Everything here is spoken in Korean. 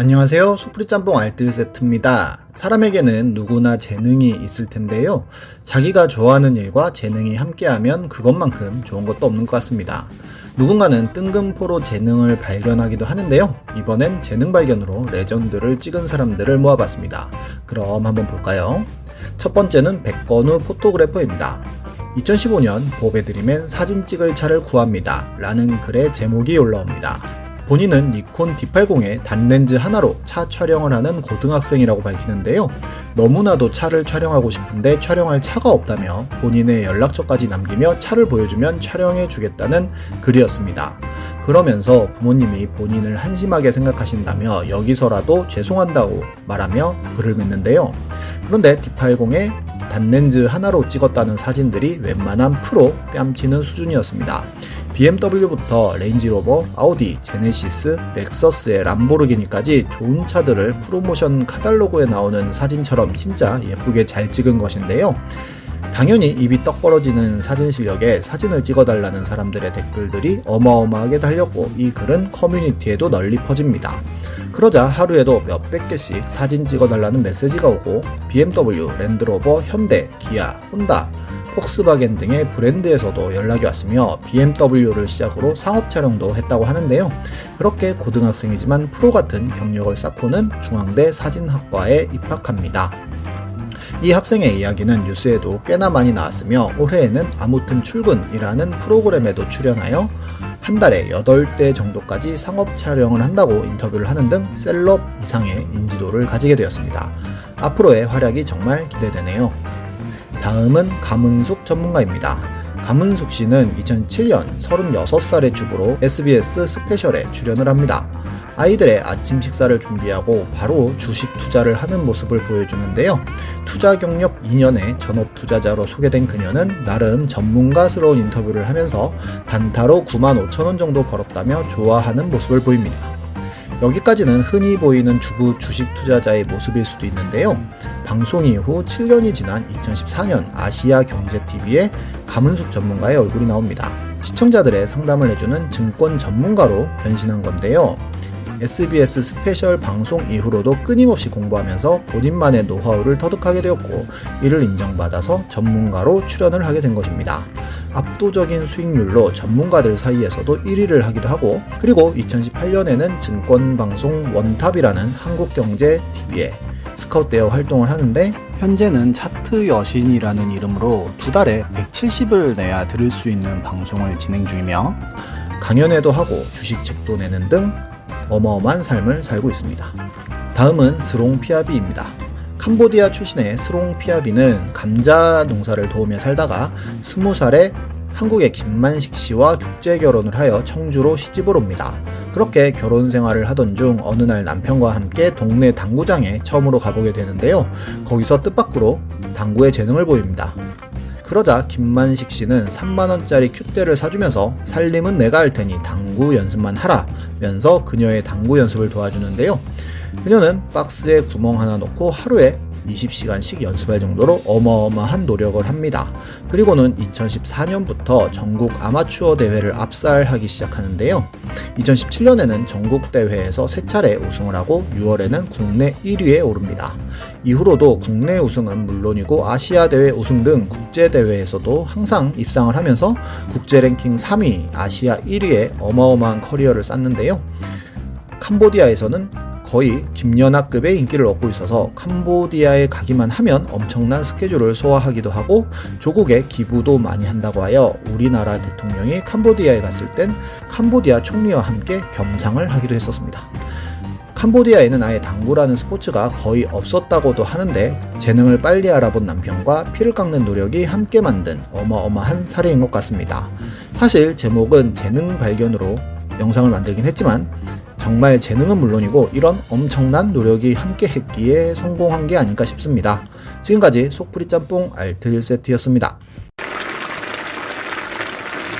안녕하세요. 소프리 짬뽕 알뜰 세트입니다. 사람에게는 누구나 재능이 있을 텐데요. 자기가 좋아하는 일과 재능이 함께하면 그것만큼 좋은 것도 없는 것 같습니다. 누군가는 뜬금포로 재능을 발견하기도 하는데요. 이번엔 재능 발견으로 레전드를 찍은 사람들을 모아봤습니다. 그럼 한번 볼까요? 첫 번째는 백건우 photographer입니다. 2015년 보배드림엔 사진 찍을 차를 구합니다. 라는 글의 제목이 올라옵니다. 본인은 니콘 D80의 단렌즈 하나로 차 촬영을 하는 고등학생이라고 밝히는데요. 너무나도 차를 촬영하고 싶은데 촬영할 차가 없다며 본인의 연락처까지 남기며 차를 보여주면 촬영해 주겠다는 글이었습니다. 그러면서 부모님이 본인을 한심하게 생각하신다며 여기서라도 죄송한다고 말하며 글을 맺는데요. 그런데 D80의 단렌즈 하나로 찍었다는 사진들이 웬만한 프로 뺨치는 수준이었습니다. BMW부터 레인지로버, 아우디, 제네시스, 렉서스의 람보르기니까지 좋은 차들을 프로모션 카달로그에 나오는 사진처럼 진짜 예쁘게 잘 찍은 것인데요. 당연히 입이 떡 벌어지는 사진 실력에 사진을 찍어달라는 사람들의 댓글들이 어마어마하게 달렸고 이 글은 커뮤니티에도 널리 퍼집니다. 그러자 하루에도 몇백 개씩 사진 찍어달라는 메시지가 오고 BMW, 랜드로버, 현대, 기아, 혼다, 폭스바겐 등의 브랜드에서도 연락이 왔으며 BMW를 시작으로 상업 촬영도 했다고 하는데요. 그렇게 고등학생이지만 프로 같은 경력을 쌓고는 중앙대 사진학과에 입학합니다. 이 학생의 이야기는 뉴스에도 꽤나 많이 나왔으며 올해에는 아무튼 출근이라는 프로그램에도 출연하여 한 달에 8대 정도까지 상업 촬영을 한다고 인터뷰를 하는 등 셀럽 이상의 인지도를 가지게 되었습니다. 앞으로의 활약이 정말 기대되네요. 다음은 가문숙 전문가입니다. 가문숙 씨는 2007년 36살의 주부로 SBS 스페셜에 출연을 합니다. 아이들의 아침 식사를 준비하고 바로 주식 투자를 하는 모습을 보여주는데요. 투자 경력 2년의 전업 투자자로 소개된 그녀는 나름 전문가스러운 인터뷰를 하면서 단타로 9만 5천 원 정도 벌었다며 좋아하는 모습을 보입니다. 여기까지는 흔히 보이는 주부 주식 투자자의 모습일 수도 있는데요. 방송 이후 7년이 지난 2014년 아시아 경제TV에 가문숙 전문가의 얼굴이 나옵니다. 시청자들의 상담을 해주는 증권 전문가로 변신한 건데요. SBS 스페셜 방송 이후로도 끊임없이 공부하면서 본인만의 노하우를 터득하게 되었고 이를 인정받아서 전문가로 출연을 하게 된 것입니다. 압도적인 수익률로 전문가들 사이에서도 1위를 하기도 하고 그리고 2018년에는 증권방송 원탑이라는 한국경제TV에 스카웃되어 활동을 하는데 현재는 차트 여신이라는 이름으로 두 달에 170을 내야 들을 수 있는 방송을 진행 중이며 강연회도 하고 주식책도 내는 등 어마어마한 삶을 살고 있습니다. 다음은 스롱 피아비입니다. 캄보디아 출신의 스롱 피아비는 감자 농사를 도우며 살다가 20살에 한국의 김만식 씨와 국제 결혼을 하여 청주로 시집을 옵니다. 그렇게 결혼 생활을 하던 중 어느 날 남편과 함께 동네 당구장에 처음으로 가보게 되는데요. 거기서 뜻밖으로 당구의 재능을 보입니다. 그러자 김만식 씨는 3만원짜리 큐대를 사주면서 살림은 내가 할 테니 당구 연습만 하라면서 그녀의 당구 연습을 도와주는데요. 그녀는 박스에 구멍 하나 넣고 하루에 20시간씩 연습할 정도로 어마어마한 노력을 합니다. 그리고는 2014년부터 전국 아마추어 대회를 압살하기 시작하는데요. 2017년에는 전국 대회에서 세 차례 우승을 하고 6월에는 국내 1위에 오릅니다. 이후로도 국내 우승은 물론이고 아시아 대회 우승 등 국제 대회에서도 항상 입상을 하면서 국제 랭킹 3위, 아시아 1위에 어마어마한 커리어를 쌓는데요. 캄보디아에서는 거의 김연아급의 인기를 얻고 있어서 캄보디아에 가기만 하면 엄청난 스케줄을 소화하기도 하고 조국에 기부도 많이 한다고 하여 우리나라 대통령이 캄보디아에 갔을 땐 캄보디아 총리와 함께 겸상을 하기도 했었습니다. 캄보디아에는 아예 당구라는 스포츠가 거의 없었다고도 하는데 재능을 빨리 알아본 남편과 피를 깎는 노력이 함께 만든 어마어마한 사례인 것 같습니다. 사실 제목은 재능 발견으로 영상을 만들긴 했지만 정말 재능은 물론이고 이런 엄청난 노력이 함께 했기에 성공한 게 아닐까 싶습니다. 지금까지 속풀이 짬뽕 알뜰 세트였습니다.